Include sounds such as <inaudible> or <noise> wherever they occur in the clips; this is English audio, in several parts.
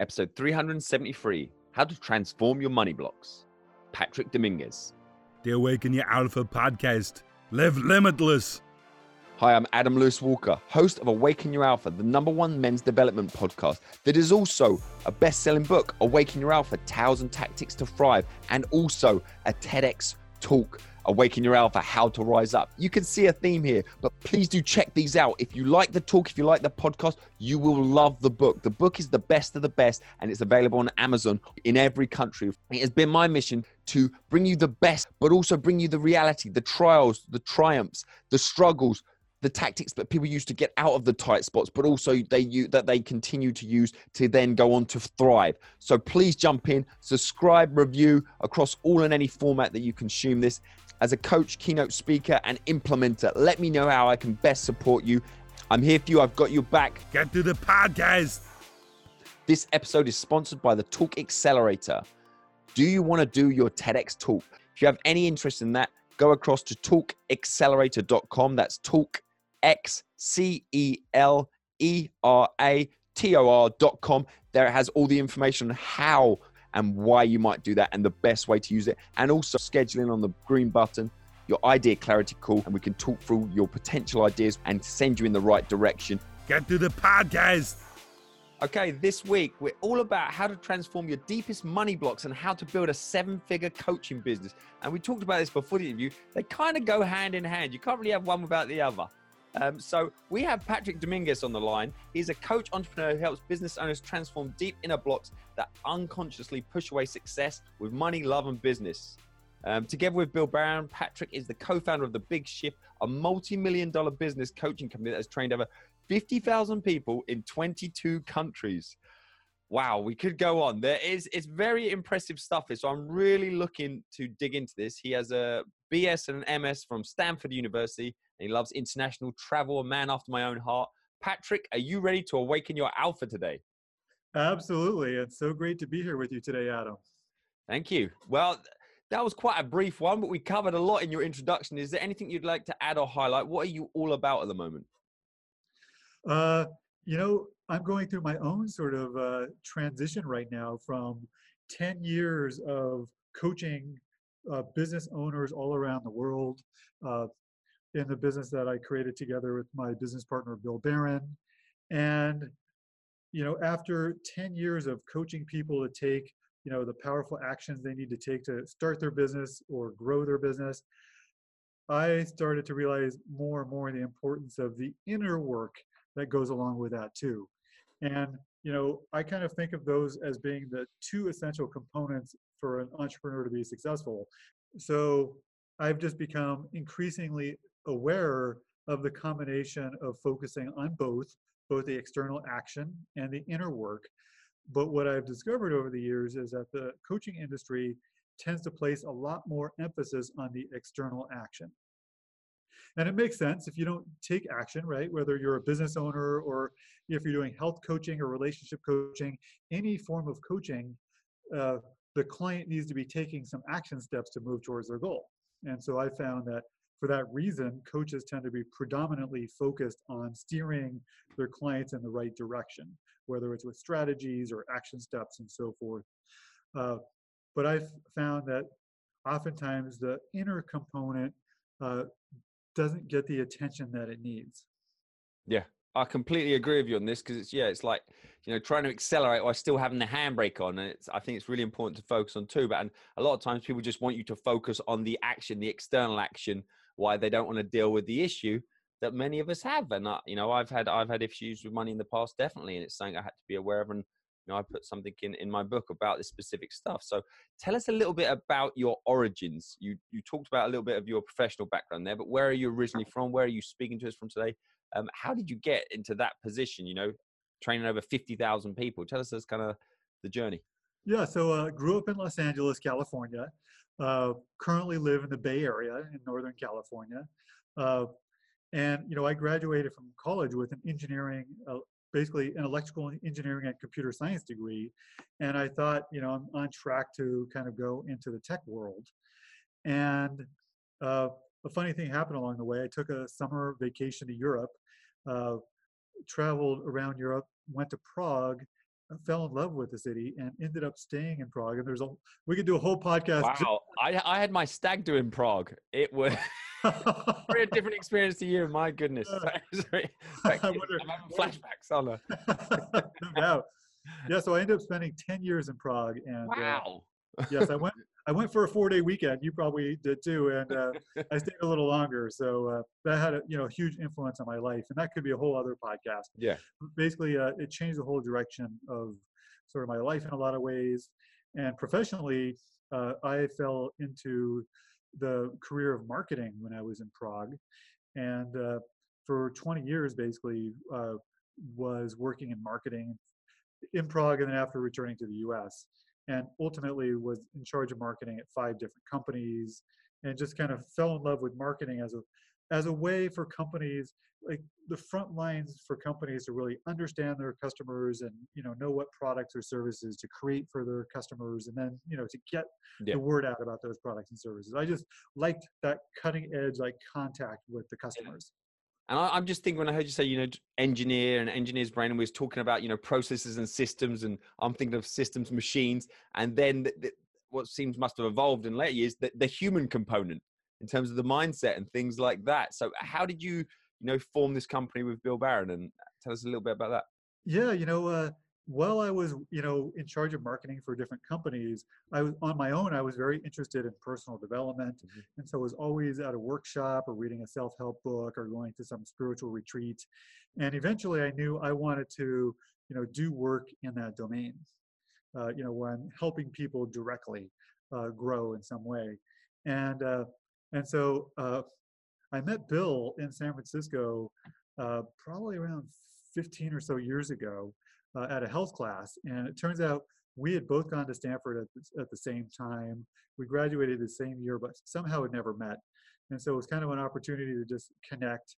episode 373 How to Transform Your Money Blocks. Patrick Dominguez. The Awaken Your Alpha podcast. Live limitless. Hi, I'm Adam Lewis Walker, host of Awaken Your Alpha, the number one men's development podcast that is also a best selling book, Awaken Your Alpha Tales and Tactics to Thrive, and also a TEDx talk Awaken Your Alpha, How to Rise Up. You can see a theme here, but please do check these out. If you like the talk, if you like the podcast, you will love the book. The book is the best of the best, and it's available on Amazon in every country. It has been my mission to bring you the best, but also bring you the reality, the trials, the triumphs, the struggles, the tactics that people use to get out of the tight spots, but also they use, that they continue to use to then go on to thrive. So please jump in, subscribe, review across all and any format that you consume this as a coach, keynote speaker, and implementer. Let me know how I can best support you. I'm here for you. I've got your back. Get to the podcast. This episode is sponsored by the Talk Accelerator. Do you want to do your TEDx talk? If you have any interest in that, go across to talkaccelerator.com. That's talk x c e l e r a t o r.com. There it has all the information on how and why you might do that and the best way to use it. And also scheduling on the green button, your idea clarity call, and we can talk through your potential ideas and send you in the right direction. Get to the podcast. Okay, this week we're all about how to transform your deepest money blocks and how to build a seven figure coaching business. And we talked about this before the interview. They kind of go hand in hand. You can't really have one without the other. Um, so we have Patrick Dominguez on the line. He's a coach entrepreneur who helps business owners transform deep inner blocks that unconsciously push away success with money, love, and business. Um, together with Bill Baren, Patrick is the co-founder of the Big Shift, a multi-million dollar business coaching company that has trained over 50,000 people in 22 countries. Wow, we could go on. There is it's very impressive stuff. So I'm really looking to dig into this. He has a BS and an MS from Stanford University and he loves international travel, a man after my own heart. Patrick, are you ready to awaken your alpha today? Absolutely. It's so great to be here with you today, Adam. Thank you. Well, that was quite a brief one, but we covered a lot in your introduction. Is there anything you'd like to add or highlight? What are you all about at the moment? Uh, you know, I'm going through my own sort of uh, transition right now from 10 years of coaching uh, business owners all around the world, uh, in the business that I created together with my business partner, Bill Baren. And, you know, after 10 years of coaching people to take, you know, the powerful actions they need to take to start their business or grow their business, I started to realize more and more the importance of the inner work that goes along with that too. And, you know, I kind of think of those as being the two essential components for an entrepreneur to be successful. So I've just become increasingly aware of the combination of focusing on both, both the external action and the inner work. But what I've discovered over the years is that the coaching industry tends to place a lot more emphasis on the external action. And it makes sense if you don't take action, right? Whether you're a business owner or if you're doing health coaching or relationship coaching, any form of coaching, uh, the client needs to be taking some action steps to move towards their goal. And so I found that for that reason, coaches tend to be predominantly focused on steering their clients in the right direction, whether it's with strategies or action steps and so forth. Uh, but I've found that oftentimes the inner component uh, doesn't get the attention that it needs. Yeah, I completely agree with you on this because it's yeah, it's like you know trying to accelerate while still having the handbrake on, and it's I think it's really important to focus on too. But and a lot of times people just want you to focus on the action, the external action, why they don't want to deal with the issue that many of us have. And I, you know, I've had I've had issues with money in the past, definitely, and it's something I had to be aware of. And you know, I put something in in my book about this specific stuff. So tell us a little bit about your origins. You you talked about a little bit of your professional background there, but where are you originally from? Where are you speaking to us from today? Um, how did you get into that position? You know, training over fifty thousand people. Tell us this kind of the journey. Yeah, so uh, grew up in Los Angeles, California. Uh, currently live in the Bay Area in Northern California. Uh, and, you know, I graduated from college with an engineering, uh, basically an electrical engineering and computer science degree. And I thought, you know, I'm on track to kind of go into the tech world. And uh, a funny thing happened along the way. I took a summer vacation to Europe, uh, traveled around Europe, went to Prague, fell in love with the city and ended up staying in Prague. And there's a we could do a whole podcast. Wow, I I had my stag do in Prague. It was <laughs> <laughs> very a different experience to you. My goodness, <laughs> Sorry. I <laughs> I'm having flashbacks, no doubt. Yeah, so I ended up spending 10 years in Prague. And uh, Wow. yes, I went I went for a four day weekend. You probably did too. And uh, I stayed a little longer. So uh, that had a you know huge influence on my life. And that could be a whole other podcast. Yeah. Basically, uh, it changed the whole direction of sort of my life in a lot of ways. And professionally, uh, I fell into the career of marketing when I was in Prague. And uh, for 20 years, basically, uh, was working in marketing in Prague and then after returning to the US. And ultimately was in charge of marketing at five different companies and just kind of fell in love with marketing as a as a way for companies like the front lines for companies to really understand their customers and you know know what products or services to create for their customers and then you know to get Yeah. the word out about those products and services. I just liked that cutting edge like contact with the customers. And I, I'm just thinking when I heard you say, you know, engineer and engineer's brain, and we was talking about, you know, processes and systems, and I'm thinking of systems, machines, and then the, the, what seems must have evolved in later years, the, the human component in terms of the mindset and things like that. So, how did you, you know, form this company with Bill Baren? And tell us a little bit about that. Yeah, you know, uh, while I was, you know, in charge of marketing for different companies, I was on my own. I was very interested in personal development, Mhm. and so I was always at a workshop or reading a self-help book or going to some spiritual retreat. And eventually, I knew I wanted to, you know, do work in that domain. Uh, you know, where I'm helping people directly uh, grow in some way, and uh, and so uh, I met Bill in San Francisco uh, probably around 15 or so years ago uh, at a health class. And it turns out we had both gone to Stanford at the, at the same time. We graduated the same year, but somehow had never met. And so it was kind of an opportunity to just connect.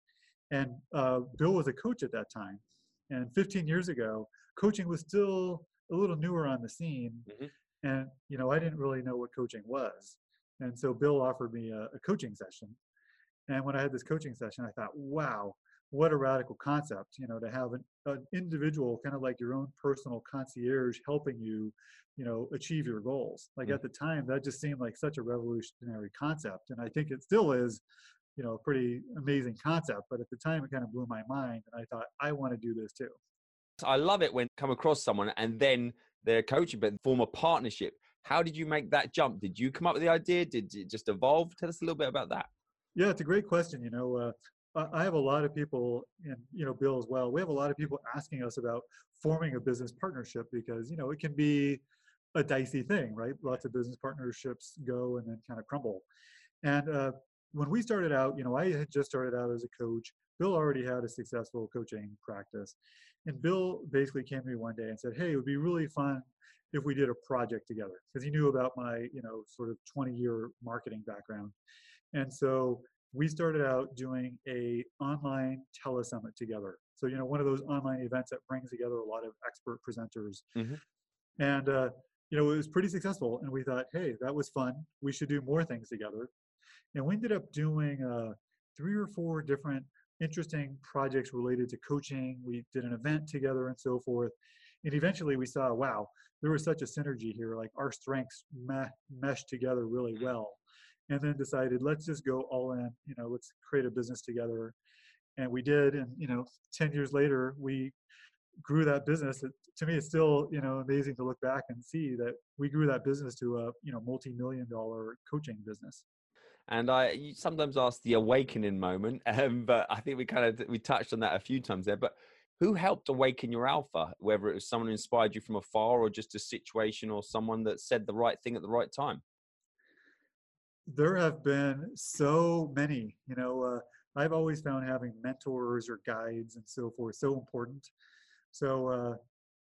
And uh, Bill was a coach at that time. And 15 years ago, coaching was still a little newer on the scene. Mhm. And, you know, I didn't really know what coaching was. And so Bill offered me a, a coaching session. And when I had this coaching session, I thought, wow, what a radical concept, you know, to have an, an individual kind of like your own personal concierge helping you, you know, achieve your goals. Like Mm. at the time, that just seemed like such a revolutionary concept. And I think it still is, you know, a pretty amazing concept. But at the time, it kind of blew my mind. And I thought, I want to do this too. I love it when come across someone and then they're coaching, but form a partnership. How did you make that jump? Did you come up with the idea? Did it just evolve? Tell us a little bit about that. Yeah, it's a great question. You know, uh, I have a lot of people, and you know, Bill as well. We have a lot of people asking us about forming a business partnership because you know it can be a dicey thing, right? Lots of business partnerships go and then kind of crumble. And uh, when we started out, you know, I had just started out as a coach. Bill already had a successful coaching practice, and Bill basically came to me one day and said, "Hey, it would be really fun." if we did a project together. Because he knew about my you know sort of 20 year marketing background. And so we started out doing a online telesummit together. So you know one of those online events that brings together a lot of expert presenters. Mhm. and uh, you know it was pretty successful and we thought hey that was fun. We should do more things together. And we ended up doing uh, three or four different interesting projects related to coaching. We did an event together and so forth. And eventually we saw wow there was such a synergy here like our strengths meshed together really mm-hmm. well. And then decided let's just go all in you know let's create a business together. And we did and you know 10 years later we grew that business. It, to me it's still you know amazing to look back and see that we grew that business to a you know multi-million dollar coaching business And I sometimes ask the awakening moment, <laughs> um, but I think we kind of we touched on that a few times there. But who helped awaken your alpha? Whether it was someone who inspired you from afar, or just a situation, or someone that said the right thing at the right time. there have been so many you know uh, i've always found having mentors or guides and so forth so important so uh,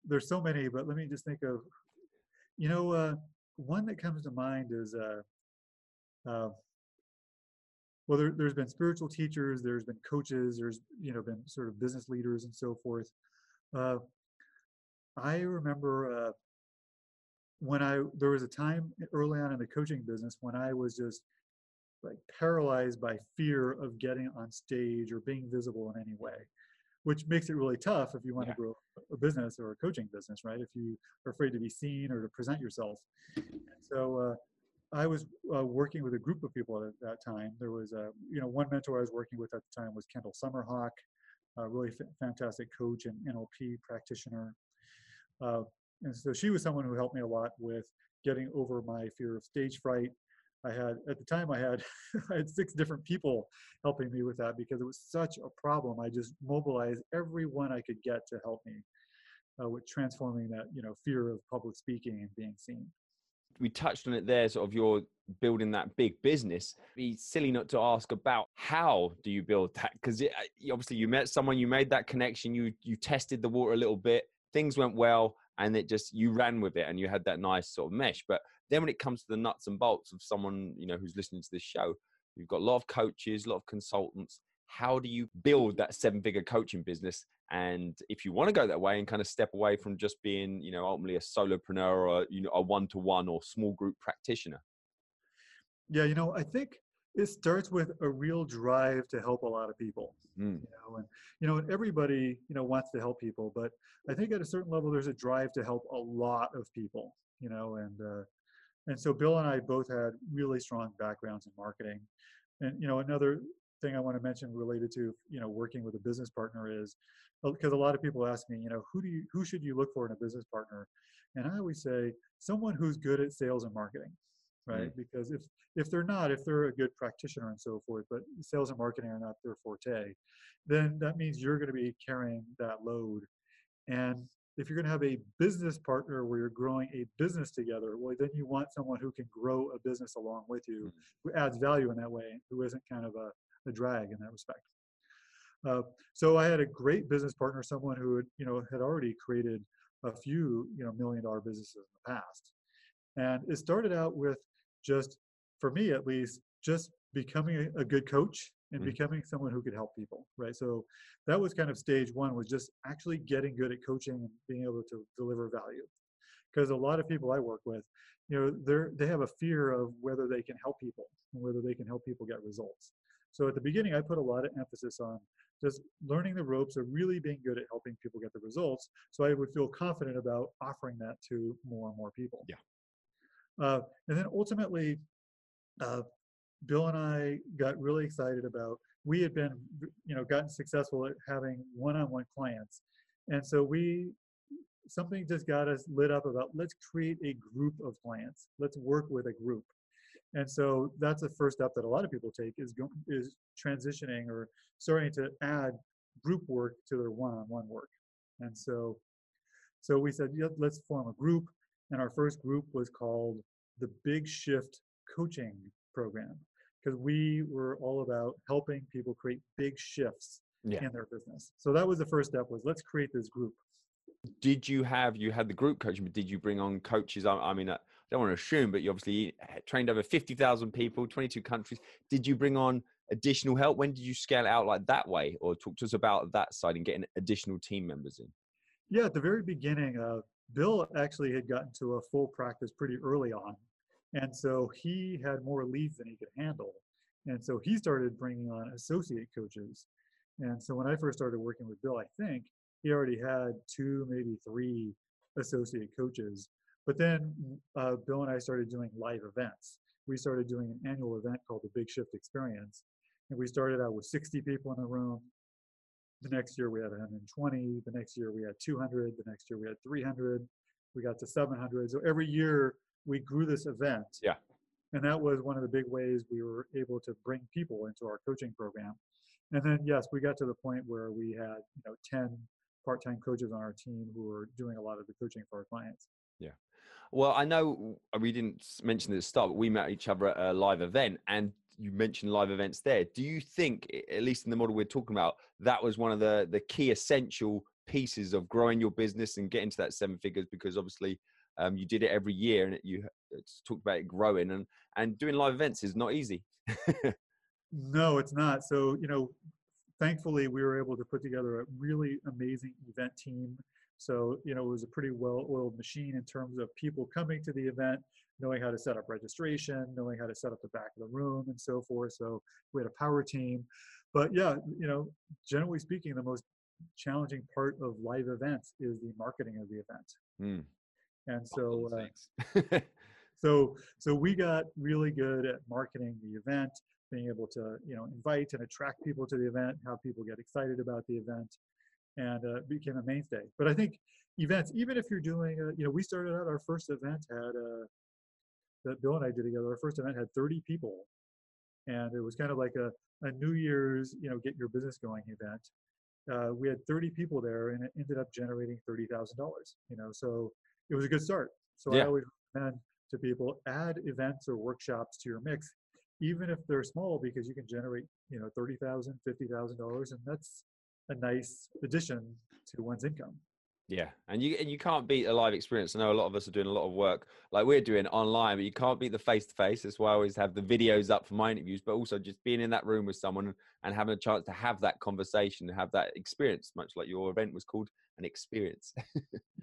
there's so many but let me just think of you know uh, one that comes to mind is uh, uh, well there, there's been spiritual teachers there's been coaches there's you know been sort of business leaders and so forth uh, i remember uh, when I there was a time early on in the coaching business when I was just like paralyzed by fear of getting on stage or being visible in any way. which makes it really tough if you want Yeah. to grow a business or a coaching business, right? If you are afraid to be seen or to present yourself. and So uh, I was uh, working with a group of people at that time. There was a, you know, one mentor I was working with at the time was Kendall Summerhawk, a really fa- fantastic coach and NLP practitioner. Uh, and so she was someone who helped me a lot with getting over my fear of stage fright. I had at the time I had <laughs> I had six different people helping me with that because it was such a problem. I just mobilized everyone I could get to help me uh, with transforming that you know fear of public speaking and being seen. We touched on it there sort of you're building that big business. Be silly not to ask about how do you build that? Because uh, obviously you met someone you made that connection you you tested the water a little bit things went well and it just you ran with it and you had that nice sort of mesh. But then when it comes to the nuts and bolts of someone you know who's listening to this show you've got a lot of coaches a lot of consultants how do you build that seven figure coaching business and if you want to go that way and kind of step away from just being you know ultimately a solopreneur or you know a one-to-one or small group practitioner Yeah, you know, I think it starts with a real drive to help a lot of people. Mm. You know, and you know, and everybody you know wants to help people, but I think at a certain level there's a drive to help a lot of people. You know, and uh, and so Bill and I both had really strong backgrounds in marketing, and you know, another thing I want to mention related to you know working with a business partner is oh, because a lot of people ask me, you know, who do you who should you look for in a business partner? And I always say someone who's good at sales and marketing, right? Mm. Because if if they're not, if they're a good practitioner and so forth, but sales and marketing are not their forte, then that means you're going to be carrying that load. And if you're going to have a business partner where you're growing a business together, well, then you want someone who can grow a business along with you, mm. who adds value in that way, who isn't kind of a, a drag in that respect. Uh, so I had a great business partner, someone who had, you know had already created a few you know million dollar businesses in the past, and it started out with just for me at least just becoming a, good coach and Mm. becoming someone who could help people right so that was kind of stage one was just actually getting good at coaching and being able to deliver value because a lot of people i work with you know they're they have a fear of whether they can help people and whether they can help people get results so at the beginning i put a lot of emphasis on just learning the ropes of really being good at helping people get the results so i would feel confident about offering that to more and more people. Yeah. uh, and then ultimately uh, bill and i got really excited about we had been you know gotten successful at having one-on-one clients and so we something just got us lit up about let's create a group of clients. Let's work with a group and so that's the first step that a lot of people take is go, is transitioning or starting to add group work to their one-on-one work. And so so we said yeah, let's form a group. And our first group was called the big shift coaching program because we were all about helping people create big shifts Yeah. in their business. So that was the first step was let's create this group did you have you had the group coaching but did you bring on coaches i, I mean i don't want to assume but you obviously trained over 50000 people 22 countries did you bring on additional help when did you scale out like that way or talk to us about that side and getting additional team members in Yeah, at the very beginning, uh, Bill actually had gotten to a full practice pretty early on. And so he had more leads than he could handle. And so he started bringing on associate coaches. And so when I first started working with Bill, I think he already had two, maybe three associate coaches. But then uh, Bill and I started doing live events. We started doing an annual event called the Big Shift Experience. And we started out with 60 people in the room. The next year we had 120. The next year we had 200. The next year we had 300. We got to 700. So every year we grew this event. Yeah. And that was one of the big ways we were able to bring people into our coaching program. And then yes, we got to the point where we had you know 10 part-time coaches on our team who are doing a lot of the coaching for our clients. Yeah. Well, I know we didn't mention at the start, but we met each other at a live event, and you mentioned live events there. Do you think, at least in the model we're talking about, that was one of the the key essential pieces of growing your business and getting to that seven figures? Because obviously, um, you did it every year, and it, you it's talked about it growing, and and doing live events is not easy. <laughs> No, it's not. So, you know, thankfully we were able to put together a really amazing event team. So, you know, it was a pretty well oiled machine in terms of people coming to the event, knowing how to set up registration, knowing how to set up the back of the room and so forth. So we had a power team. But yeah, you know, generally speaking, the most challenging part of live events is the marketing of the event. Mm. And so, uh, <laughs> so, so we got really good at marketing the event, being able to, you know, invite and attract people to the event, have people get excited about the event, and uh, became a mainstay. But I think events, even if you're doing, a, you know, we started out our first event had uh, that Bill and I did together. Our first event had 30 people, and it was kind of like a, a New Year's, you know, get your business going event. Uh, we had 30 people there, and it ended up generating thirty thousand dollars. You know, so it was a good start. So I Yeah. always recommend to people add events or workshops to your mix, even if they're small, because you can generate, you know, thirty thousand, fifty thousand dollars, and that's a nice addition to one's income. Yeah, and you and you can't beat a live experience. I know a lot of us are doing a lot of work like we're doing online, but you can't beat the face to face. That's why I always have the videos up for my interviews, but also just being in that room with someone and having a chance to have that conversation and have that experience, much like your event was called an experience. <laughs>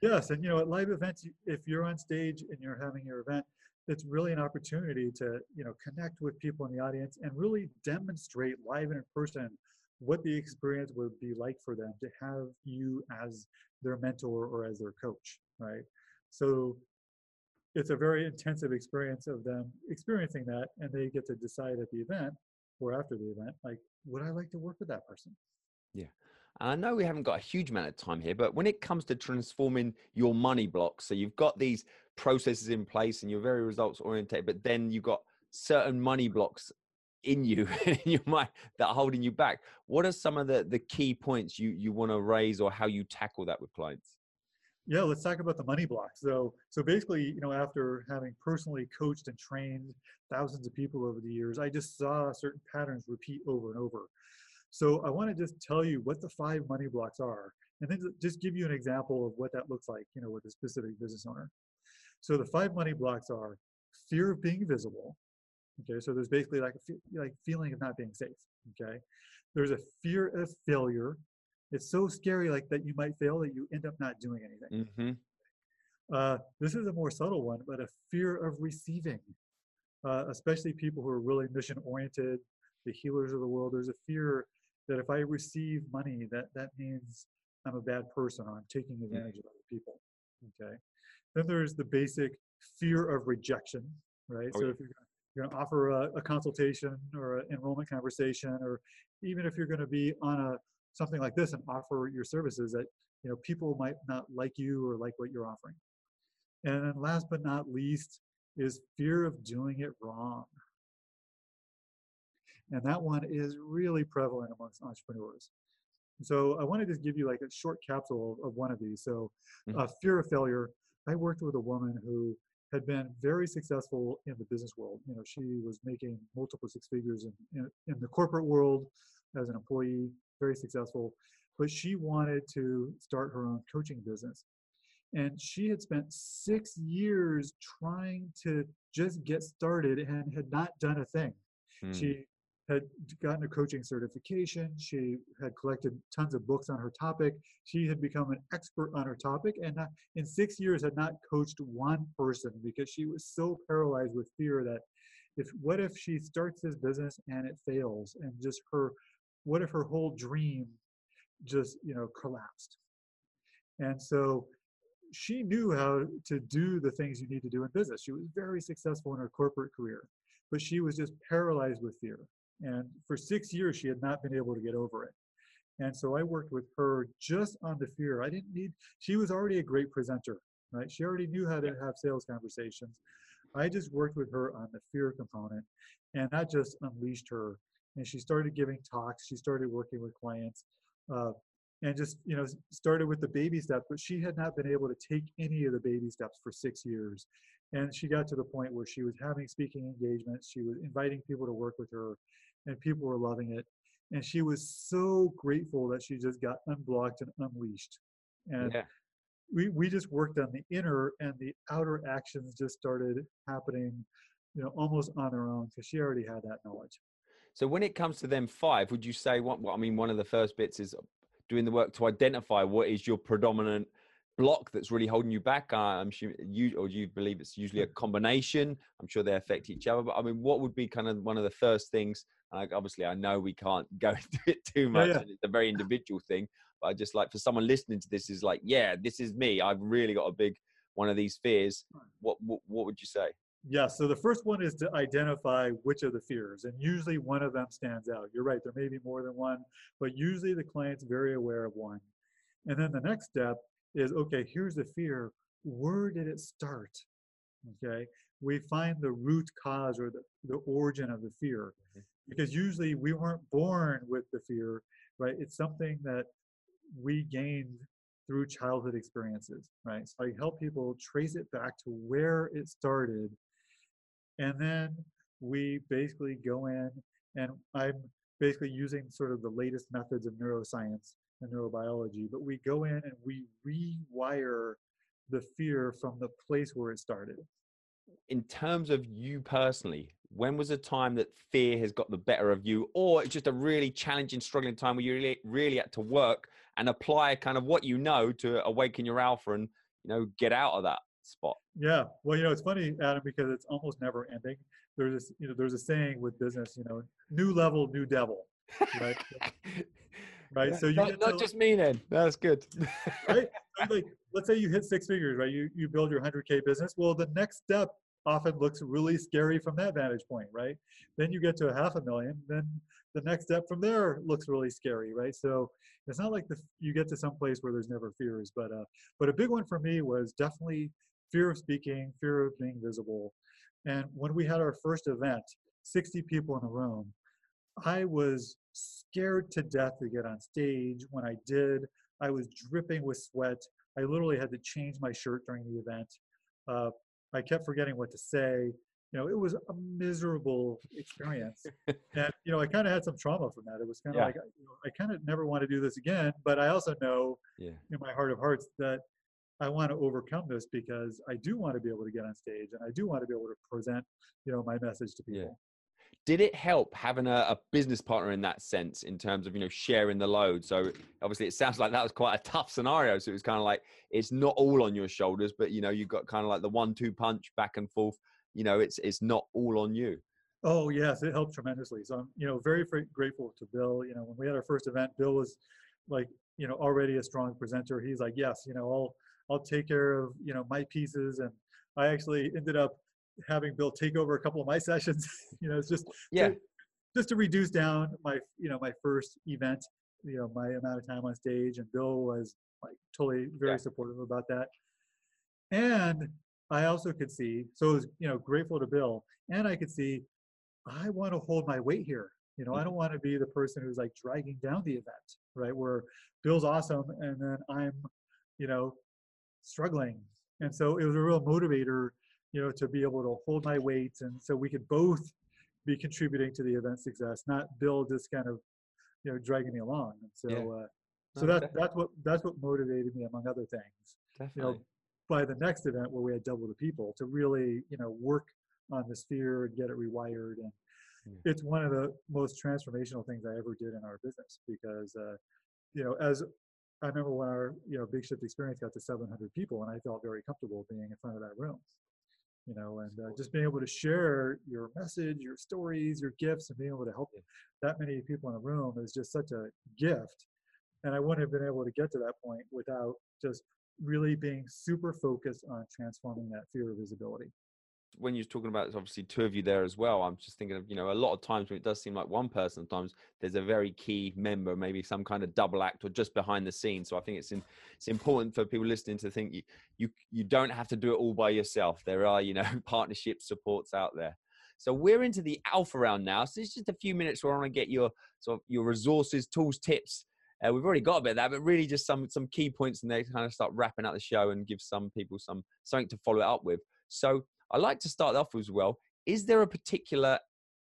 Yes, and you know, at live events, if you're on stage and you're having your event, it's really an opportunity to, you know, connect with people in the audience and really demonstrate live and in person what the experience would be like for them to have you as their mentor or as their coach, right? So it's a very intensive experience of them experiencing that, and they get to decide at the event or after the event, like, would I like to work with that person? And I know we haven't got a huge amount of time here, but when it comes to transforming your money blocks, so you've got these processes in place and you're very results oriented, but then you've got certain money blocks in you <laughs> in your mind that are holding you back. What are some of the, the key points you, you want to raise or how you tackle that with clients? Yeah, let's talk about the money blocks. So, so basically, you know, after having personally coached and trained thousands of people over the years, I just saw certain patterns repeat over and over. So, I want to just tell you what the five money blocks are, and then just give you an example of what that looks like, you know, with a specific business owner. So, the five money blocks are fear of being visible. Okay, so there's basically like a like feeling of not being safe. Okay, there's a fear of failure. It's so scary, like that you might fail that you end up not doing anything. Mm-hmm. Uh, this is a more subtle one, but a fear of receiving, uh, especially people who are really mission oriented, the healers of the world. There's a fear that if I receive money, that that means I'm a bad person or I'm taking advantage of other people. Okay. Then there's the basic fear of rejection, right? Oh, so if you're gonna, you're going to offer a, a consultation or an enrollment conversation, or even if you're going to be on a something like this and offer your services that you know people might not like you or like what you're offering and then last but not least is fear of doing it wrong and that one is really prevalent amongst entrepreneurs. So i want to just give you like a short capsule of, one of these. So Mhm. uh, fear of failure i worked with a woman who had been very successful in the business world. You know she was making multiple six figures in, in, in the corporate world as an employee very successful but she wanted to start her own coaching business. And she had spent six years trying to just get started and had not done a thing. Hmm. she had gotten a coaching certification. She had collected tons of books on her topic. She had become an expert on her topic and not, in six years had not coached one person because she was so paralyzed with fear that if what if she starts this business and it fails and just her what if her whole dream just you know collapsed? And so she knew how to do the things you need to do in business. She was very successful in her corporate career but she was just paralyzed with fear and for six years she had not been able to get over it. And so i worked with her just on the fear. I didn't need she was already a great presenter right? She already knew how to have sales conversations. I just worked with her on the fear component and that just unleashed her. And she started giving talks. She started working with clients uh, and just you know started with the baby steps but she had not been able to take any of the baby steps for six years and she got to the point where she was having speaking engagements she was inviting people to work with her and people were loving it and she was so grateful that she just got unblocked and unleashed and Yeah. we, we just worked on the inner and the outer actions just started happening you know almost on their own because she already had that knowledge So when it comes to them five, would you say what? Well, I mean, one of the first bits is doing the work to identify what is your predominant block that's really holding you back. Uh, I'm sure you, or you believe it's usually a combination. I'm sure they affect each other, but I mean, what would be kind of one of the first things I, obviously, I know we can't go <laughs> into it too much, yeah. and it's a very individual thing. But I just like for someone listening to this is like, yeah, this is me. I've really got a big one of these fears. What what, what would you say? Yeah, so the first one is to identify which of the fears, and usually one of them stands out. You're right, there may be more than one, but usually the client's very aware of one. And then the next step is okay, here's the fear. Where did it start? Okay, we find the root cause or the, the origin of the fear Mhm. because usually we weren't born with the fear, right? It's something that we gained through childhood experiences, right? So I help people trace it back to where it started and then we basically go in and i'm basically using sort of the latest methods of neuroscience and neurobiology but we go in and we rewire the fear from the place where it started. In terms of you personally, when was a time that fear has got the better of you, or it's just a really challenging, struggling time where you really, really had to work and apply kind of what you know to awaken your alpha and you know get out of that spot? yeah. Well you know it's funny adam because it's almost never ending. There's this you know there's a saying with business you know new level new devil right <laughs> right Yeah, so you not, not to- just me then. That's good. <laughs> right? Like, let's say you hit six figures, right? You you build your 100k business. Well, the next step often looks really scary from that vantage point, right? Then you get to a half a million. Then the next step from there looks really scary, right? So it's not like the, you get to some place where there's never fears, but uh, but a big one for me was definitely fear of speaking, fear of being visible. And when we had our first event, 60 people in a room, I was scared to death to get on stage. When I did, I was dripping with sweat. I literally had to change my shirt during the event. Uh, I kept forgetting what to say. You know, it was a miserable experience. <laughs> and, you know, I kind of had some trauma from that. It was kind of Yeah. like, you know, I kind of never want to do this again. But I also know yeah. in my heart of hearts that I want to overcome this because I do want to be able to get on stage and I do want to be able to present, you know, my message to people. Did it help having a, a business partner in that sense, in terms of you know sharing the load? So obviously, it sounds like that was quite a tough scenario. So it was kind of like it's not all on your shoulders, but you know you've got kind of like the one-two punch back and forth. You know, it's it's not all on you. Oh yes, it helped tremendously. So I'm, you know, very fr- grateful to Bill. You know, when we had our first event, Bill was like, you know, already a strong presenter. He's like, yes, you know, I'll I'll take care of you know my pieces, and I actually ended up having Bill take over a couple of my <laughs> sessions. you know, it's just Yeah. to, just to reduce down my you know my first event, you know, my amount of time on stage, and Bill was like totally very Yeah. supportive about that. And I also could see, so I was you know grateful to Bill, and I could see I want to hold my weight here. You know, I mm-hmm. don't want to be the person who's like dragging down the event, right? Where Bill's awesome and then I'm, you know, struggling. And so it was a real motivator, you know, to be able to hold my weight and so we could both be contributing to the event success, not Bill just kind of, you know, dragging me along. And so Yeah. uh so No, that that's what that's what motivated me among other things definitely. you know, by the next event where we had double the people to really, you know, work on the sphere and get it rewired. And it's one of the most transformational things I ever did in our business because, uh, you know, as I remember when our, you know, Big Shift experience got to 700 people and I felt very comfortable being in front of that room, you know, and uh, just being able to share your message, your stories, your gifts, and being able to help that many people in a room is just such a gift. And I wouldn't have been able to get to that point without just really being super focused on transforming that fear of visibility. When you're talking about obviously two of you there as well i'm just thinking of you know a lot of times when it does seem like one person sometimes there's a very key member maybe some kind of double act or just behind the scenes. So i think it's in, it's important for people listening to think you, you you don't have to do it all by yourself. There are you know <laughs> partnership supports out there. So we're into the alpha round now. So it's just a few minutes where i want to get your sort of your resources tools tips. Uh, we've already got a bit of that, but really just some some key points, and they kind of start wrapping up the show and give some people some something to follow it up with. So I like to start off as well. Is there a particular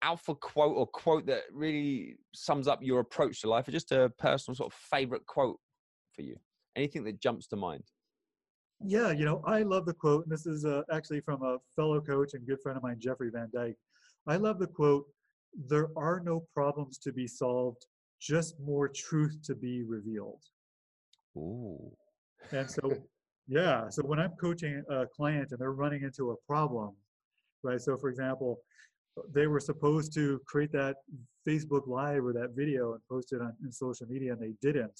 alpha quote or quote that really sums up your approach to life, or just a personal sort of favorite quote for you? Anything that jumps to mind? Yeah, you know, I love the quote, and this is uh, actually from a fellow coach and good friend of mine, Jeffrey Van Dyke. I love the quote, there are no problems to be solved, just more truth to be revealed. Ooh. And so, yeah, so when I'm coaching a client and they're running into a problem, right? So, for example, they were supposed to create that Facebook Live or that video and post it on social media, and they didn't.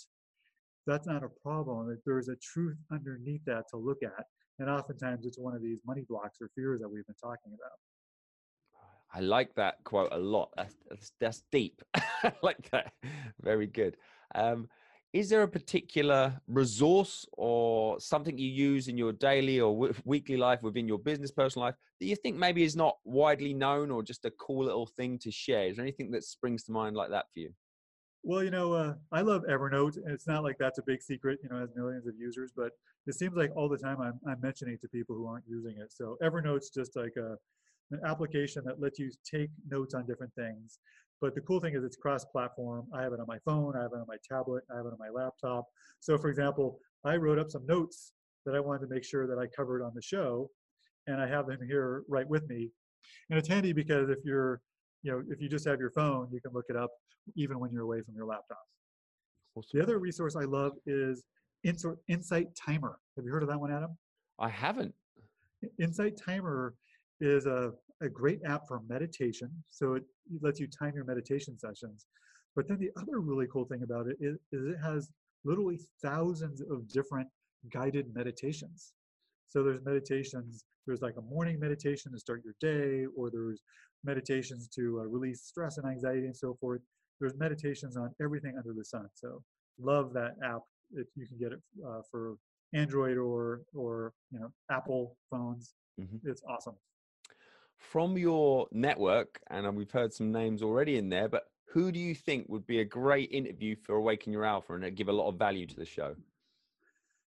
That's not a problem. There's a truth underneath that to look at, and oftentimes it's one of these money blocks or fears that we've been talking about. I like that quote a lot. That's, that's, that's deep. <laughs> I like that. Very good. Um, is there a particular resource or something you use in your daily or w- weekly life within your business personal life that you think maybe is not widely known or just a cool little thing to share? Is there anything that springs to mind like that for you? Well you know uh, i love evernote and it's not like that's a big secret you know has millions of users but it seems like all the time i'm, I'm mentioning to people who aren't using it. So evernote's just like a, an application that lets you take notes on different things but the cool thing is it's cross-platform. I have it on my phone, I have it on my tablet, I have it on my laptop. So for example, I wrote up some notes that I wanted to make sure that I covered on the show, and I have them here right with me. And it's handy because if you're, you know, if you just have your phone, you can look it up even when you're away from your laptop. Awesome. The other resource I love is Insight Timer. Have you heard of that one, Adam? I haven't. Insight Timer is a a great app for meditation. So it, lets you time your meditation sessions. But then the other really cool thing about it is, is it has literally thousands of different guided meditations. So there's meditations, there's like a morning meditation to start your day, or there's meditations to uh, release stress and anxiety and so forth. There's meditations on everything under the sun. So love that app. If you can get it uh, for Android or or you know Apple phones, mm-hmm. it's awesome from your network, and we've heard some names already in there, but who do you think would be a great interview for Awaken Your Alpha and give a lot of value to the show?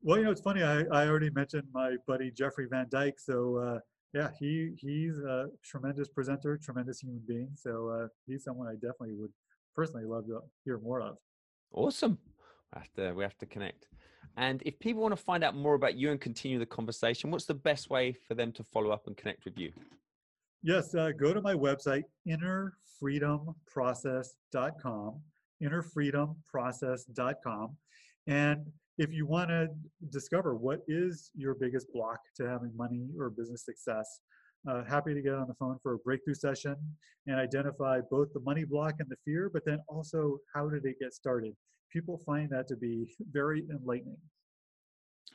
Well, you know, it's funny. I, I already mentioned my buddy Jeffrey Van Dyke. So, uh, yeah, he he's a tremendous presenter, tremendous human being. So uh, he's someone I definitely would personally love to hear more of. Awesome. We have to, we have to connect. And if people want to find out more about you and continue the conversation, what's the best way for them to follow up and connect with you? Yes, uh, go to my website, innerfreedomprocess.com, innerfreedomprocess.com. And if you want to discover what is your biggest block to having money or business success, uh, happy to get on the phone for a breakthrough session and identify both the money block and the fear, but then also how did it get started? People find that to be <laughs> very enlightening.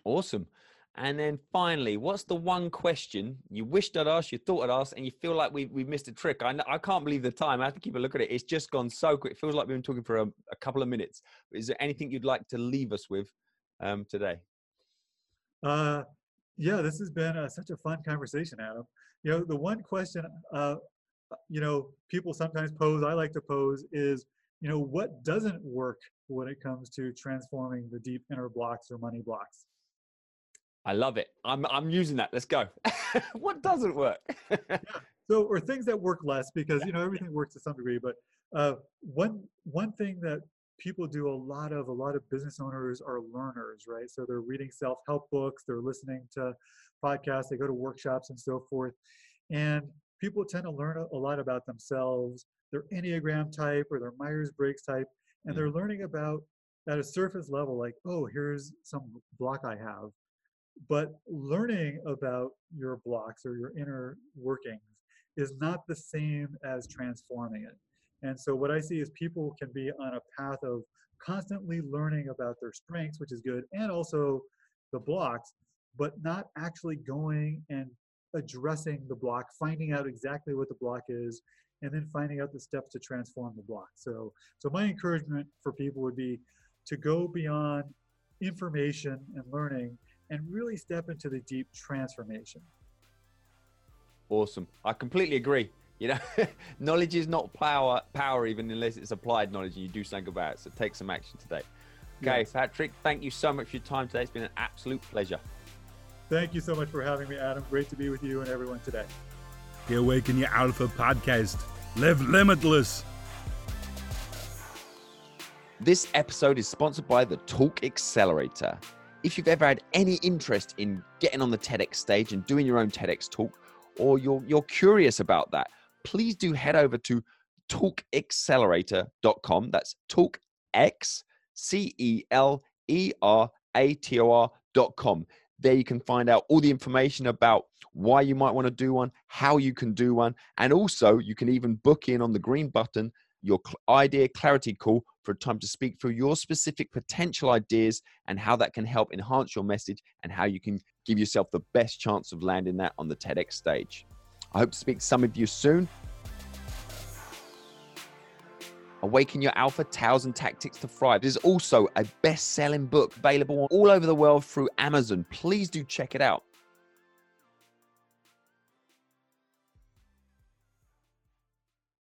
Awesome. And then finally, what's the one question you wished I'd asked, you thought I'd asked, and you feel like we, we've missed a trick? I, I can't believe the time. I have to keep a look at it. It's just gone so quick. It feels like we've been talking for a, a couple of minutes. Is there anything you'd like to leave us with um, today? Uh, yeah, this has been uh, such a fun conversation, Adam. You know, the one question, uh, you know, people sometimes pose, I like to pose, is, you know, what doesn't work when it comes to transforming the deep inner blocks or money blocks? I love it. I'm I'm using that. Let's go. <laughs> what doesn't work? yeah. So, or things that work less because you know everything works to some degree. But uh, one one thing that people do a lot of, a lot of business owners are learners, right? So they're reading self-help books, they're listening to podcasts, they go to workshops and so forth, and people tend to learn a, lot about themselves, their Enneagram type or their Myers-Briggs type, and mm. they're learning about at a surface level, like, oh, here's some block I have but learning about your blocks or your inner workings is not the same as transforming it. And so what I see is people can be on a path of constantly learning about their strengths, which is good, and also the blocks, but not actually going and addressing the block, finding out exactly what the block is, and then finding out the steps to transform the block. So, so my encouragement for people would be to go beyond information and learning and really step into the deep transformation. Awesome. I completely agree. You know, <laughs> knowledge is not power, power even unless it's applied knowledge and you do something about it. So take some action today. Okay, yes. Patrick, thank you so much for your time today. It's been an absolute pleasure. Thank you so much for having me, Adam. Great to be with you and everyone today. The Awaken Your Alpha podcast. Live limitless. This episode is sponsored by the Talk Accelerator if you've ever had any interest in getting on the TEDx stage and doing your own TEDx talk, or you're, you're curious about that, please do head over to talkaccelerator.com. That's talkx, C E L E R A T O R.com. There you can find out all the information about why you might want to do one, how you can do one, and also you can even book in on the green button your idea clarity call for a time to speak through your specific potential ideas and how that can help enhance your message and how you can give yourself the best chance of landing that on the TEDx stage. I hope to speak to some of you soon. Awaken Your Alpha Tales and Tactics to Thrive is also a best selling book available all over the world through Amazon. Please do check it out.